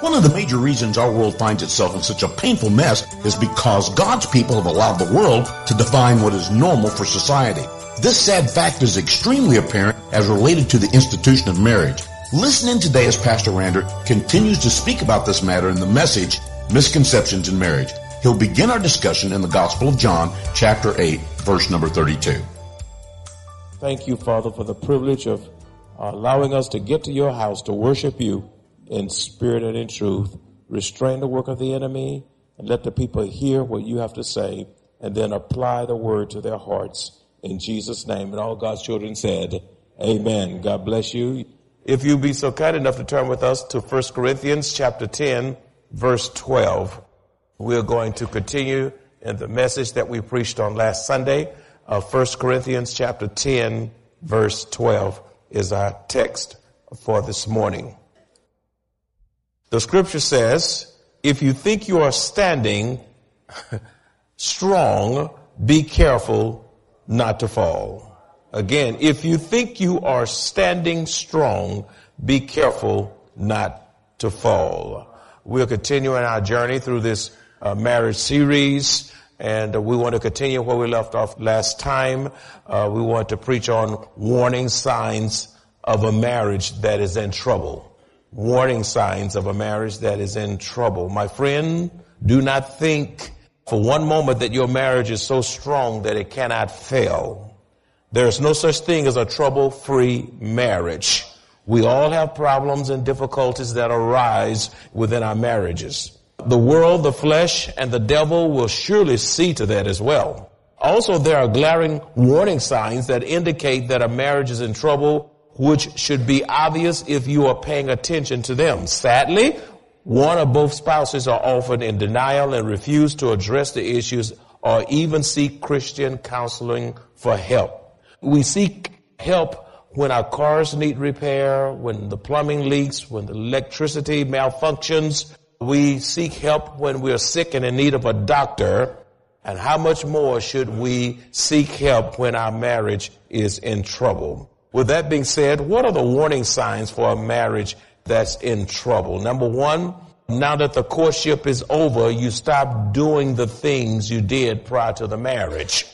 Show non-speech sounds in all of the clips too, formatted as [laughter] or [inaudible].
One of the major reasons our world finds itself in such a painful mess is because God's people have allowed the world to define what is normal for society. This sad fact is extremely apparent as related to the institution of marriage. Listen in today as Pastor Rander continues to speak about this matter in the message, Misconceptions in Marriage. He'll begin our discussion in the Gospel of John, chapter 8, verse number 32. Thank you, Father, for the privilege of allowing us to get to your house to worship you in spirit and in truth. Restrain the work of the enemy and let the people hear what you have to say and then apply the word to their hearts in Jesus' name. And all God's children said, Amen. God bless you. If you be so kind enough to turn with us to 1 Corinthians chapter 10, verse 12, we're going to continue in the message that we preached on last Sunday. Uh, 1 Corinthians chapter 10, verse 12 is our text for this morning. The scripture says, if you think you are standing [laughs] strong, be careful not to fall. Again, if you think you are standing strong, be careful not to fall. We're continuing our journey through this uh, marriage series and uh, we want to continue where we left off last time. Uh, we want to preach on warning signs of a marriage that is in trouble warning signs of a marriage that is in trouble. My friend, do not think for one moment that your marriage is so strong that it cannot fail. There is no such thing as a trouble-free marriage. We all have problems and difficulties that arise within our marriages. The world, the flesh, and the devil will surely see to that as well. Also, there are glaring warning signs that indicate that a marriage is in trouble which should be obvious if you are paying attention to them. Sadly, one or both spouses are often in denial and refuse to address the issues or even seek Christian counseling for help. We seek help when our cars need repair, when the plumbing leaks, when the electricity malfunctions. We seek help when we're sick and in need of a doctor. And how much more should we seek help when our marriage is in trouble? With that being said, what are the warning signs for a marriage that's in trouble? Number one, now that the courtship is over, you stop doing the things you did prior to the marriage.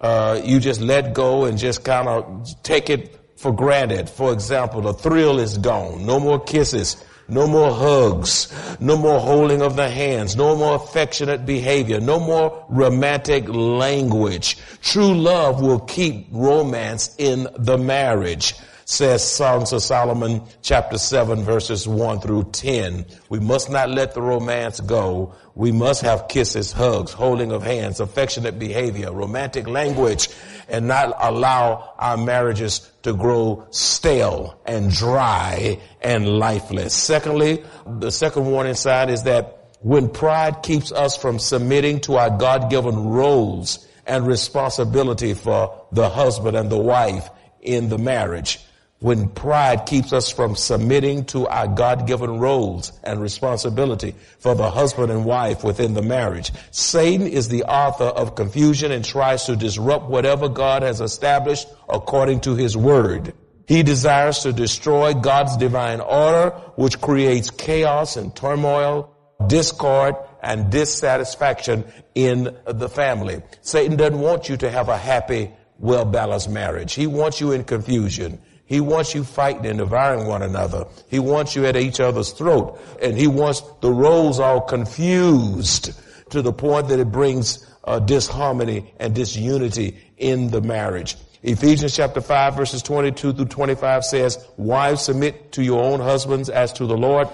Uh, you just let go and just kind of take it for granted. For example, the thrill is gone. No more kisses. No more hugs. No more holding of the hands. No more affectionate behavior. No more romantic language. True love will keep romance in the marriage says Songs of Solomon chapter 7 verses 1 through 10. We must not let the romance go. We must have kisses, hugs, holding of hands, affectionate behavior, romantic language, and not allow our marriages to grow stale and dry and lifeless. Secondly, the second warning sign is that when pride keeps us from submitting to our God-given roles and responsibility for the husband and the wife in the marriage, when pride keeps us from submitting to our God-given roles and responsibility for the husband and wife within the marriage. Satan is the author of confusion and tries to disrupt whatever God has established according to his word. He desires to destroy God's divine order, which creates chaos and turmoil, discord, and dissatisfaction in the family. Satan doesn't want you to have a happy, well-balanced marriage. He wants you in confusion. He wants you fighting and devouring one another. He wants you at each other's throat. And he wants the roles all confused to the point that it brings uh, disharmony and disunity in the marriage. Ephesians chapter 5 verses 22 through 25 says, Wives submit to your own husbands as to the Lord.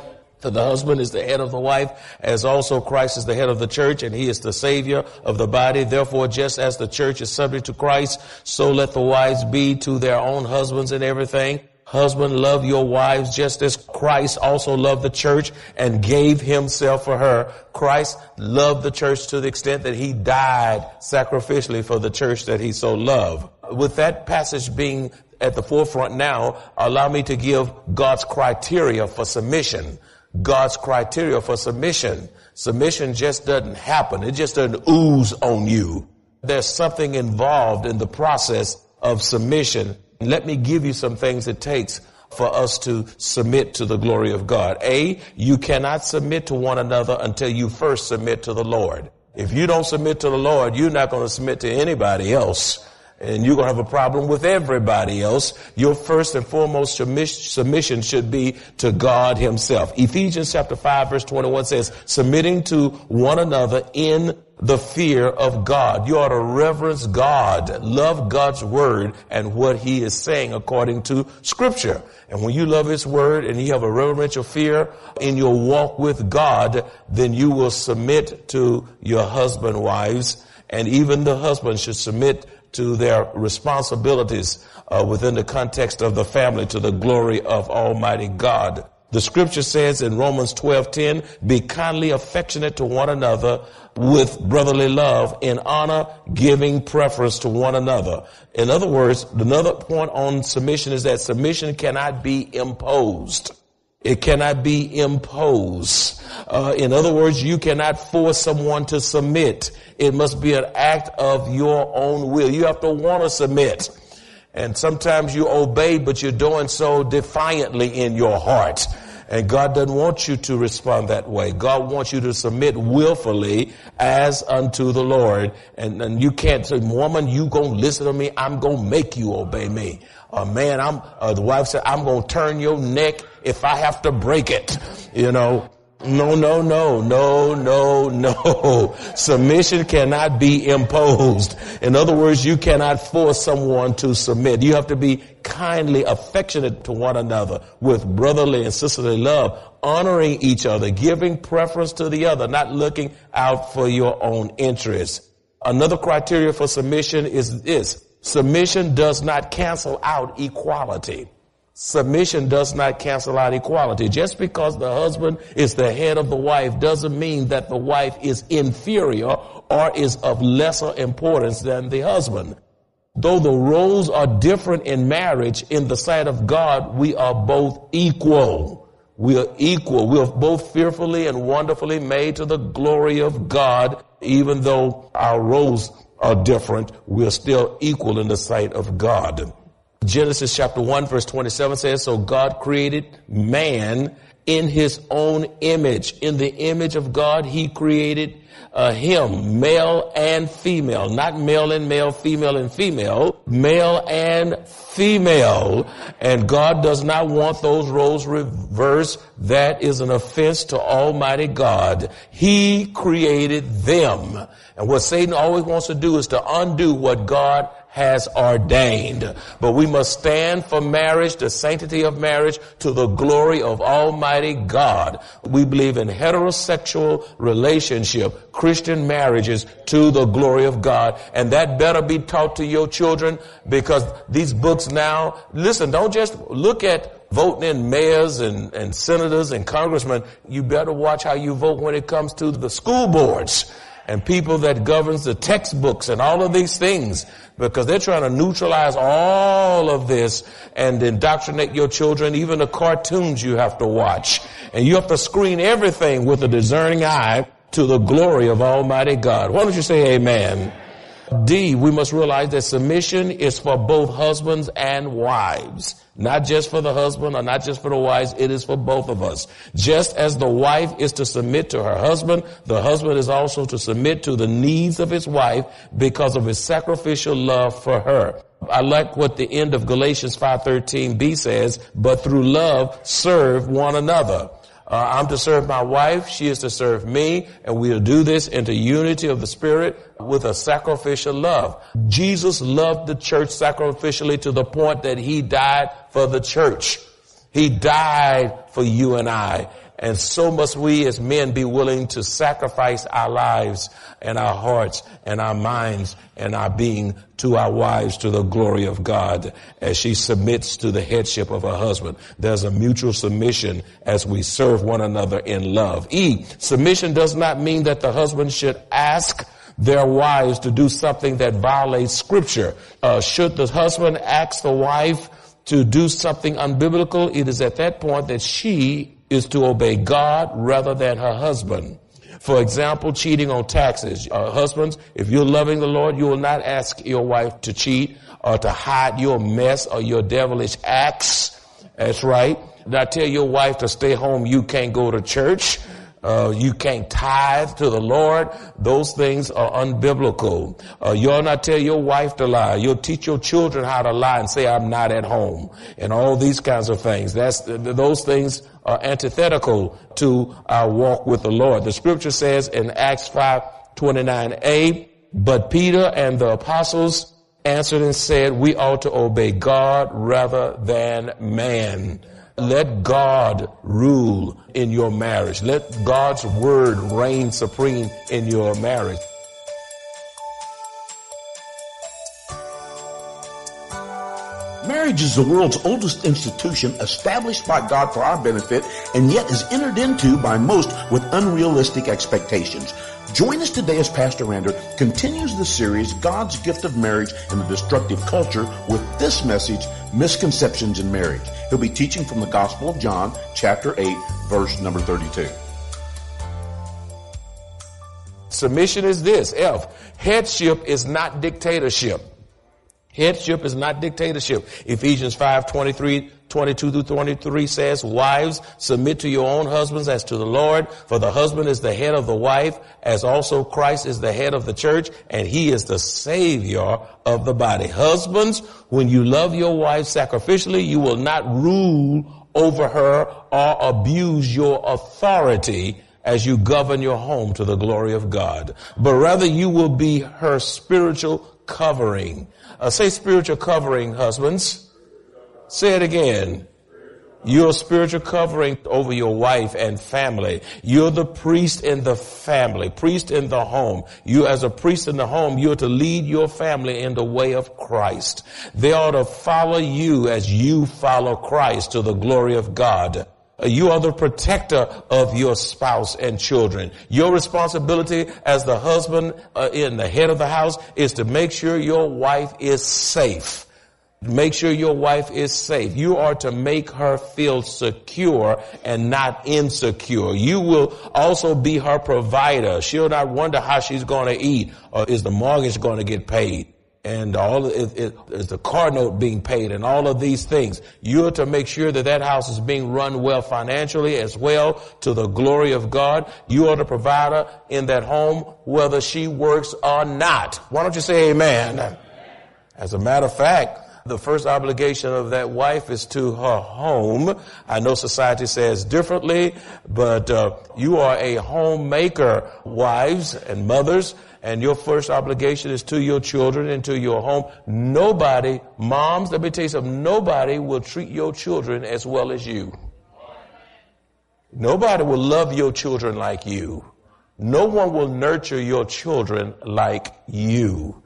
The husband is the head of the wife, as also Christ is the head of the church, and he is the savior of the body. Therefore, just as the church is subject to Christ, so let the wives be to their own husbands in everything. Husband, love your wives just as Christ also loved the church and gave himself for her. Christ loved the church to the extent that he died sacrificially for the church that he so loved. With that passage being at the forefront now, allow me to give God's criteria for submission. God's criteria for submission. Submission just doesn't happen. It just doesn't ooze on you. There's something involved in the process of submission. Let me give you some things it takes for us to submit to the glory of God. A, you cannot submit to one another until you first submit to the Lord. If you don't submit to the Lord, you're not going to submit to anybody else. And you're going to have a problem with everybody else. Your first and foremost submission should be to God himself. Ephesians chapter 5 verse 21 says, submitting to one another in the fear of God. You ought to reverence God, love God's word and what he is saying according to scripture. And when you love his word and you have a reverential fear in your walk with God, then you will submit to your husband, wives, and even the husband should submit to their responsibilities uh, within the context of the family to the glory of Almighty God. The scripture says in Romans 12:10, "Be kindly affectionate to one another with brotherly love in honor, giving preference to one another." In other words, another point on submission is that submission cannot be imposed. It cannot be imposed. Uh, in other words, you cannot force someone to submit. It must be an act of your own will. You have to want to submit. And sometimes you obey, but you're doing so defiantly in your heart. And God doesn't want you to respond that way. God wants you to submit willfully as unto the Lord. And, and you can't say, woman, you gonna listen to me. I'm gonna make you obey me. Uh, man, I'm, uh, the wife said, I'm gonna turn your neck if I have to break it. You know, no, no, no, no, no, no. [laughs] Submission cannot be imposed. In other words, you cannot force someone to submit. You have to be kindly affectionate to one another with brotherly and sisterly love, honoring each other, giving preference to the other, not looking out for your own interests. Another criteria for submission is this. Submission does not cancel out equality. Submission does not cancel out equality. Just because the husband is the head of the wife doesn't mean that the wife is inferior or is of lesser importance than the husband. Though the roles are different in marriage, in the sight of God, we are both equal. We are equal. We are both fearfully and wonderfully made to the glory of God. Even though our roles are different, we are still equal in the sight of God. Genesis chapter 1 verse 27 says, So God created man in his own image. In the image of God, he created uh, him, male and female, not male and male, female and female, male and female. And God does not want those roles reversed. That is an offense to Almighty God. He created them. And what Satan always wants to do is to undo what God has ordained. But we must stand for marriage, the sanctity of marriage, to the glory of Almighty God. We believe in heterosexual relationship, Christian marriages to the glory of God. And that better be taught to your children because these books now, listen, don't just look at voting in mayors and, and senators and congressmen. You better watch how you vote when it comes to the school boards and people that governs the textbooks and all of these things because they're trying to neutralize all of this and indoctrinate your children, even the cartoons you have to watch. And you have to screen everything with a discerning eye to the glory of Almighty God. Why don't you say amen? D, we must realize that submission is for both husbands and wives. Not just for the husband or not just for the wives, it is for both of us. Just as the wife is to submit to her husband, the husband is also to submit to the needs of his wife because of his sacrificial love for her. I like what the end of Galatians 5:13b says, but through love serve one another. Uh, I'm to serve my wife. She is to serve me. And we'll do this into unity of the Spirit with a sacrificial love. Jesus loved the church sacrificially to the point that he died for the church. He died for you and I. And so must we as men be willing to sacrifice our lives and our hearts and our minds and our being to our wives to the glory of God as she submits to the headship of her husband. There's a mutual submission as we serve one another in love. E, submission does not mean that the husband should ask their wives to do something that violates scripture. Uh, should the husband ask the wife to do something unbiblical, it is at that point that she is to obey God rather than her husband. For example, cheating on taxes. Uh, husbands, if you're loving the Lord, you will not ask your wife to cheat or to hide your mess or your devilish acts That's right. I tell your wife to stay home? You can't go to church. Uh, you can't tithe to the Lord. Those things are unbiblical. Uh, you'll not tell your wife to lie. You'll teach your children how to lie and say, I'm not at home. And all these kinds of things. That's, those things are antithetical to our walk with the Lord. The scripture says in Acts 5, 29a, but Peter and the apostles answered and said, we ought to obey God rather than man. Let God rule in your marriage. Let God's word reign supreme in your marriage. Marriage is the world's oldest institution established by God for our benefit and yet is entered into by most with unrealistic expectations. Join us today as Pastor Rander continues the series, God's Gift of Marriage and the Destructive Culture, with this message, Misconceptions in Marriage. He'll be teaching from the Gospel of John, chapter 8, verse number 32. Submission is this, F. Headship is not dictatorship. Headship is not dictatorship. Ephesians 5, 23, 22 through 23 says, Wives, submit to your own husbands as to the Lord, for the husband is the head of the wife, as also Christ is the head of the church, and he is the savior of the body. Husbands, when you love your wife sacrificially, you will not rule over her or abuse your authority as you govern your home to the glory of God, but rather you will be her spiritual covering. Uh, say spiritual covering, husbands. Say it again. You're spiritual covering over your wife and family. You're the priest in the family, priest in the home. You as a priest in the home, you're to lead your family in the way of Christ. They are to follow you as you follow Christ to the glory of God. You are the protector of your spouse and children. Your responsibility as the husband uh, in the head of the house is to make sure your wife is safe. Make sure your wife is safe. You are to make her feel secure and not insecure. You will also be her provider. She'll not wonder how she's going to eat or is the mortgage going to get paid and all it, it, is the car note being paid and all of these things. You're to make sure that that house is being run well financially as well to the glory of God. You are the provider in that home whether she works or not. Why don't you say amen? As a matter of fact, the first obligation of that wife is to her home. I know society says differently, but uh, you are a homemaker, wives and mothers and your first obligation is to your children and to your home. Nobody, moms, let me tell you something, nobody will treat your children as well as you. Nobody will love your children like you. No one will nurture your children like you.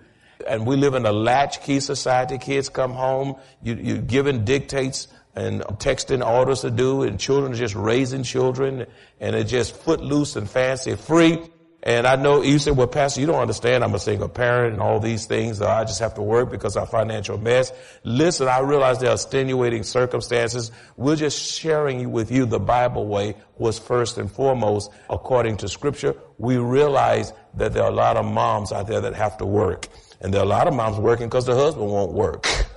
And we live in a latchkey society. Kids come home, you, you're given dictates and texting orders to do, and children are just raising children, and it's just footloose and fancy free. And I know you say, well, Pastor, you don't understand. I'm a single parent and all these things. I just have to work because our financial mess. Listen, I realize there are extenuating circumstances. We're just sharing with you the Bible way was first and foremost according to scripture. We realize that there are a lot of moms out there that have to work. And there are a lot of moms working because the husband won't work. [laughs]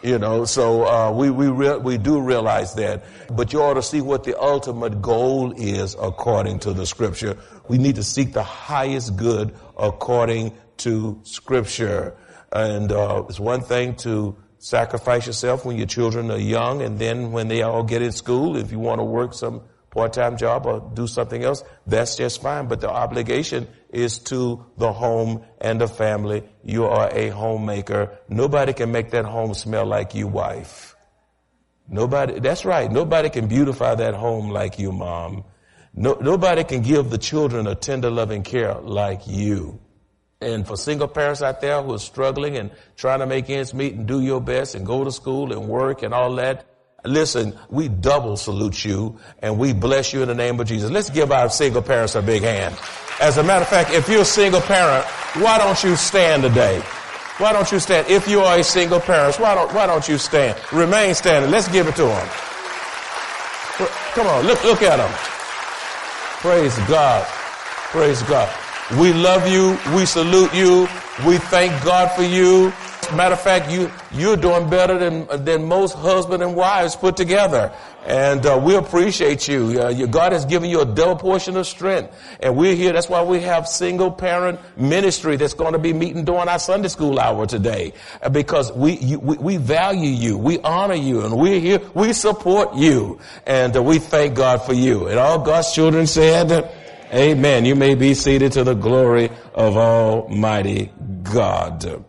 You know, so uh, we we re- we do realize that, but you ought to see what the ultimate goal is according to the Scripture. We need to seek the highest good according to Scripture, and uh, it's one thing to sacrifice yourself when your children are young, and then when they all get in school, if you want to work some part-time job or do something else, that's just fine. But the obligation is to the home and the family. You are a homemaker. Nobody can make that home smell like you, wife. Nobody, that's right. Nobody can beautify that home like you, mom. No, nobody can give the children a tender loving care like you. And for single parents out there who are struggling and trying to make ends meet and do your best and go to school and work and all that, Listen, we double salute you and we bless you in the name of Jesus. Let's give our single parents a big hand. As a matter of fact, if you're a single parent, why don't you stand today? Why don't you stand? If you are a single parent, why don't, why don't you stand? Remain standing. Let's give it to them. Come on, look, look at them. Praise God. Praise God. We love you. We salute you. We thank God for you. Matter of fact, you, you're doing better than, than most husband and wives put together. And uh, we appreciate you. Uh, your God has given you a double portion of strength. And we're here. That's why we have single parent ministry that's going to be meeting during our Sunday school hour today. Uh, because we, you, we, we, value you. We honor you. And we're here. We support you. And uh, we thank God for you. And all God's children said, Amen. You may be seated to the glory of Almighty God.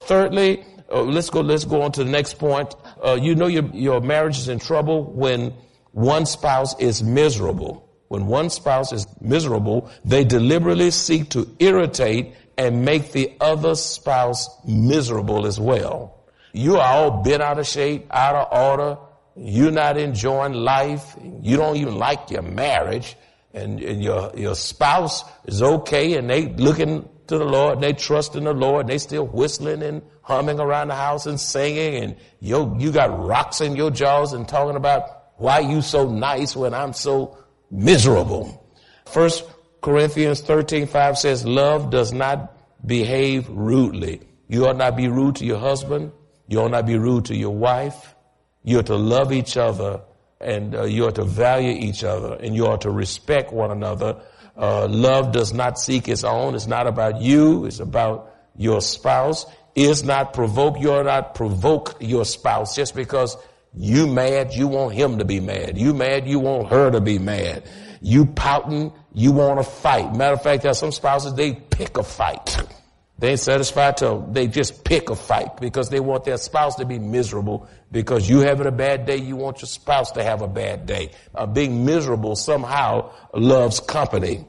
Thirdly, uh, let's go, let's go on to the next point. Uh, you know your, your marriage is in trouble when one spouse is miserable. When one spouse is miserable, they deliberately seek to irritate and make the other spouse miserable as well. You are all bent out of shape, out of order. You're not enjoying life. You don't even like your marriage and, and your, your spouse is okay and they looking to the Lord and they trust in the Lord and they still whistling and humming around the house and singing and you, you got rocks in your jaws and talking about why you so nice when I'm so miserable. First Corinthians 13, 5 says, love does not behave rudely. You ought not be rude to your husband. You ought not be rude to your wife. You are to love each other and uh, you are to value each other and you are to respect one another. Uh, love does not seek its own. It's not about you. It's about your spouse. Is not provoke. You're not provoke your spouse just because you mad. You want him to be mad. You mad. You want her to be mad. You pouting. You want to fight. Matter of fact, there are some spouses, they pick a fight. They ain't satisfied till they just pick a fight because they want their spouse to be miserable because you having a bad day, you want your spouse to have a bad day. Uh, being miserable somehow loves company.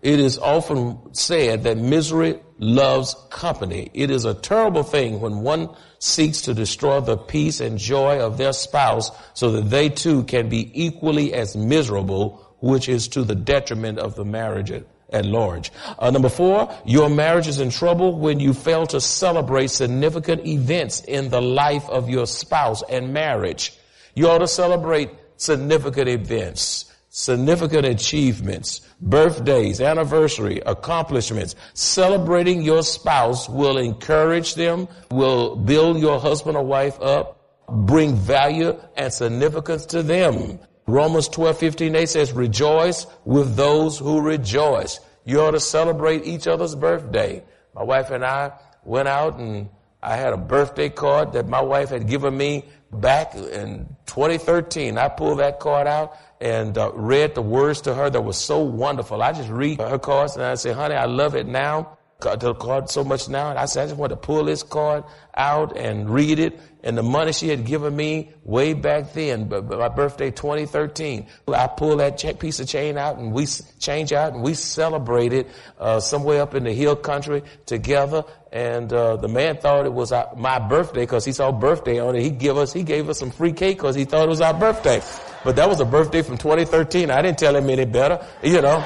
It is often said that misery loves company. It is a terrible thing when one seeks to destroy the peace and joy of their spouse so that they too can be equally as miserable, which is to the detriment of the marriage at large. Uh, number four, your marriage is in trouble when you fail to celebrate significant events in the life of your spouse and marriage. You ought to celebrate significant events, significant achievements, birthdays, anniversary, accomplishments. Celebrating your spouse will encourage them, will build your husband or wife up, bring value and significance to them. Romans 12, 15, 8 says, rejoice with those who rejoice. You ought to celebrate each other's birthday. My wife and I went out and I had a birthday card that my wife had given me back in 2013. I pulled that card out and uh, read the words to her that was so wonderful. I just read her cards and I say, honey, I love it now the card so much now. And I said, I just want to pull this card out and read it. And the money she had given me way back then, but my birthday 2013, I pull that piece of chain out and we change out and we celebrated uh, somewhere up in the hill country together. And uh, the man thought it was my birthday because he saw birthday on it. He give us, he gave us some free cake because he thought it was our birthday. But that was a birthday from 2013. I didn't tell him any better, you know.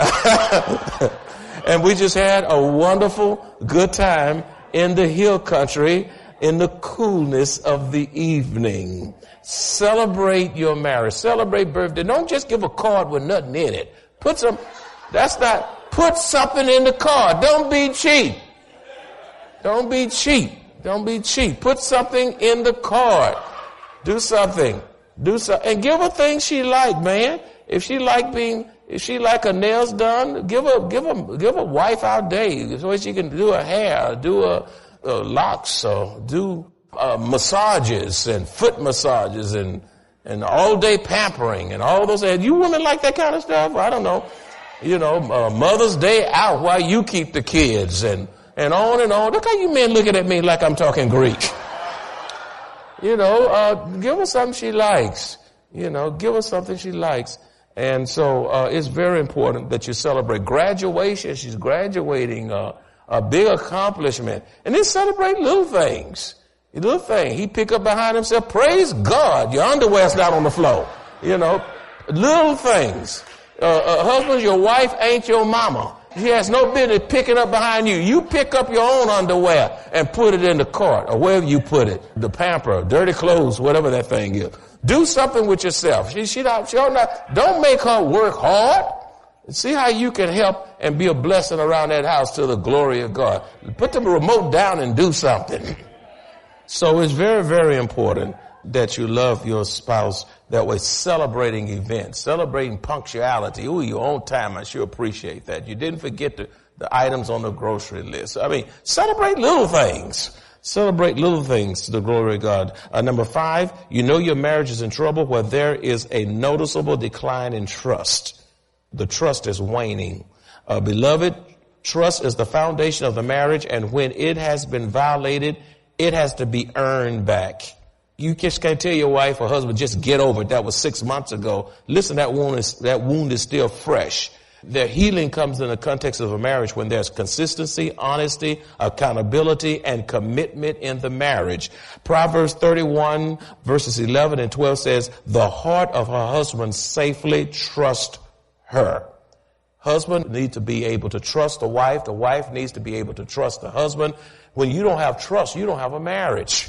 [laughs] And we just had a wonderful, good time in the hill country in the coolness of the evening. Celebrate your marriage. Celebrate birthday. Don't just give a card with nothing in it. Put some, that's not, put something in the card. Don't be cheap. Don't be cheap. Don't be cheap. Put something in the card. Do something. Do something. And give her things she like, man. If she like being if she like her nails done, give her, give her, give her wife out day so she can do her hair, do her, her locks, or do uh, massages and foot massages and and all day pampering and all those. And you women like that kind of stuff? I don't know. You know, uh, Mother's Day out while you keep the kids and and on and on. Look how you men looking at me like I'm talking Greek. You know, uh, give her something she likes. You know, give her something she likes. And so uh, it's very important that you celebrate graduation. She's graduating uh, a big accomplishment, and then celebrate little things. Little thing. He pick up behind himself. Praise God, your underwear's not on the floor. You know, little things. Uh, uh, husbands, your wife ain't your mama. She has no business picking up behind you. You pick up your own underwear and put it in the cart or wherever you put it. The pamper, dirty clothes, whatever that thing is. Do something with yourself. She, she, don't, she don't, not, don't make her work hard. See how you can help and be a blessing around that house to the glory of God. Put the remote down and do something. So it's very, very important that you love your spouse that way, celebrating events, celebrating punctuality. Ooh, you're on time. I sure appreciate that. You didn't forget the, the items on the grocery list. I mean, celebrate little things. Celebrate little things to the glory of God. Uh, number five, you know your marriage is in trouble where there is a noticeable decline in trust. The trust is waning. Uh, beloved, trust is the foundation of the marriage, and when it has been violated, it has to be earned back. You just can't tell your wife or husband, just get over it. That was six months ago. Listen, that wound is, that wound is still fresh. The healing comes in the context of a marriage when there's consistency, honesty, accountability, and commitment in the marriage. Proverbs 31 verses 11 and 12 says, the heart of her husband safely trust her. Husband need to be able to trust the wife. The wife needs to be able to trust the husband. When you don't have trust, you don't have a marriage.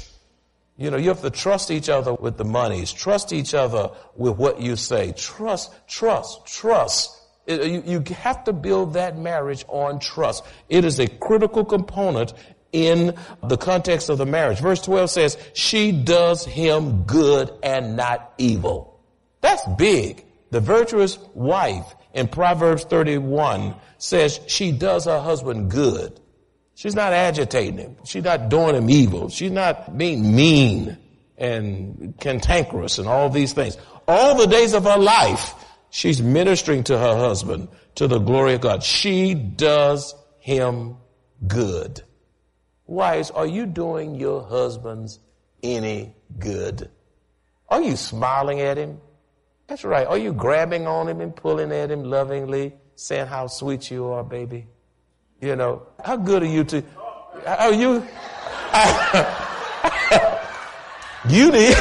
You know, you have to trust each other with the monies. Trust each other with what you say. Trust, trust, trust. You have to build that marriage on trust. It is a critical component in the context of the marriage. Verse 12 says, she does him good and not evil. That's big. The virtuous wife in Proverbs 31 says she does her husband good. She's not agitating him. She's not doing him evil. She's not being mean and cantankerous and all these things. All the days of her life, she's ministering to her husband to the glory of God. She does him good. Wives, are you doing your husbands any good? Are you smiling at him? That's right. Are you grabbing on him and pulling at him lovingly, saying how sweet you are, baby? You know, how good are you to, are you, [laughs] you need,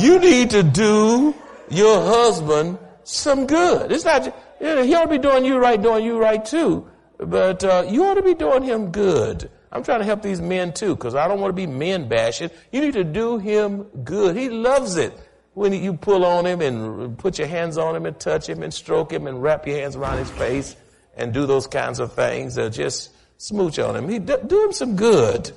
you need to do your husband some good. It's not, he ought to be doing you right, doing you right too. But, uh, you ought to be doing him good. I'm trying to help these men too, because I don't want to be men bashing. You need to do him good. He loves it when you pull on him and put your hands on him and touch him and stroke him and wrap your hands around his face and do those kinds of things or just smooch on him. He, do him some good.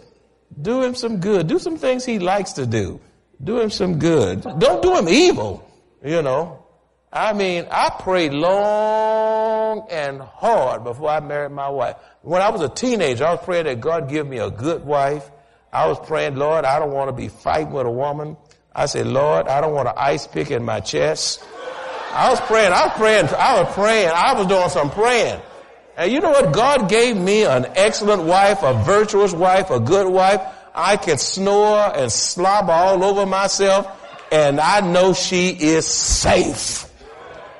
Do him some good. Do some things he likes to do. Do him some good. Don't do him evil, you know. I mean, I prayed long and hard before I married my wife. When I was a teenager, I was praying that God give me a good wife. I was praying, Lord, I don't want to be fighting with a woman. I said, Lord, I don't want an ice pick in my chest. I was praying, I was praying, I was praying, I was doing some praying. And you know what? God gave me an excellent wife, a virtuous wife, a good wife. I can snore and slobber all over myself and I know she is safe.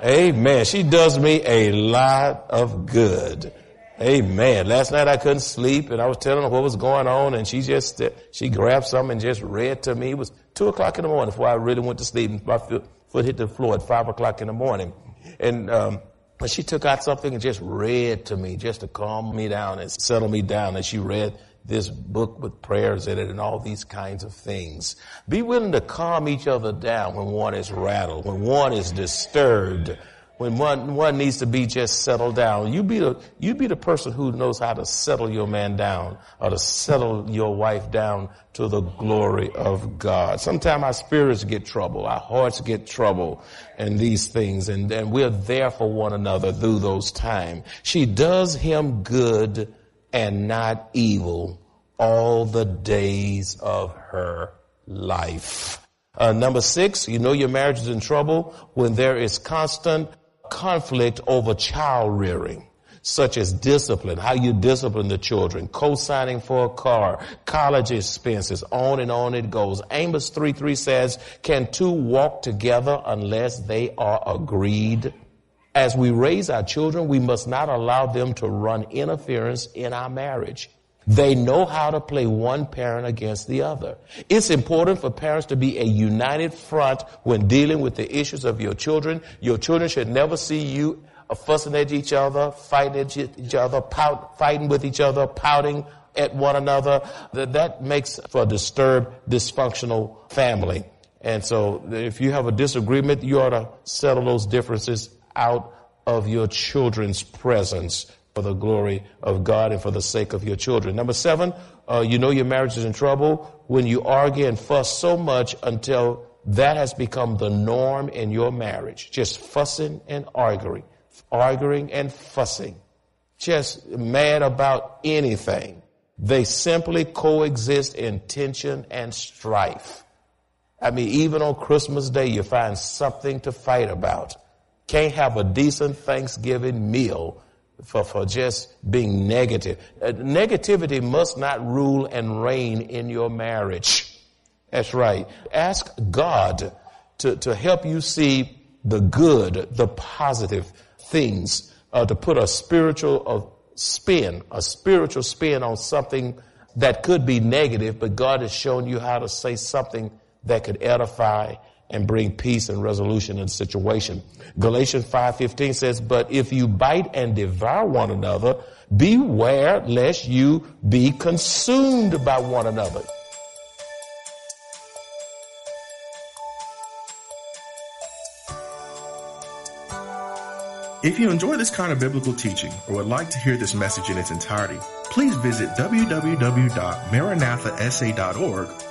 Amen. She does me a lot of good. Amen. Last night I couldn't sleep and I was telling her what was going on and she just, she grabbed something and just read to me. It was two o'clock in the morning before I really went to sleep. And my foot hit the floor at five o'clock in the morning. And, um, but she took out something and just read to me just to calm me down and settle me down. And she read this book with prayers in it and all these kinds of things. Be willing to calm each other down when one is rattled, when one is disturbed, when one, one needs to be just settled down. You be the, you be the person who knows how to settle your man down or to settle your wife down to the glory of God. Sometimes our spirits get trouble, our hearts get trouble and these things and, and we're there for one another through those times. She does him good and not evil all the days of her life. Uh, number six, you know your marriage is in trouble when there is constant conflict over child rearing such as discipline, how you discipline the children, co-signing for a car, college expenses, on and on it goes. Amos 3 3 says, can two walk together unless they are agreed? As we raise our children, we must not allow them to run interference in our marriage. They know how to play one parent against the other. It's important for parents to be a united front when dealing with the issues of your children. Your children should never see you fussing at each other, fighting at each other, pout, fighting with each other, pouting at one another. That, that makes for a disturbed, dysfunctional family. And so if you have a disagreement, you ought to settle those differences out of your children's presence for the glory of God and for the sake of your children. Number seven, uh, you know your marriage is in trouble when you argue and fuss so much until that has become the norm in your marriage. Just fussing and arguing, arguing and fussing. Just mad about anything. They simply coexist in tension and strife. I mean, even on Christmas Day, you find something to fight about. Can't have a decent Thanksgiving meal for, for just being negative. Uh, negativity must not rule and reign in your marriage. That's right. Ask God to, to help you see the good, the positive things, uh, to put a spiritual uh, spin, a spiritual spin on something that could be negative, but God has shown you how to say something that could edify and bring peace and resolution in the situation. Galatians 5:15 says, "But if you bite and devour one another, beware lest you be consumed by one another." If you enjoy this kind of biblical teaching or would like to hear this message in its entirety, please visit www.maranathasa.org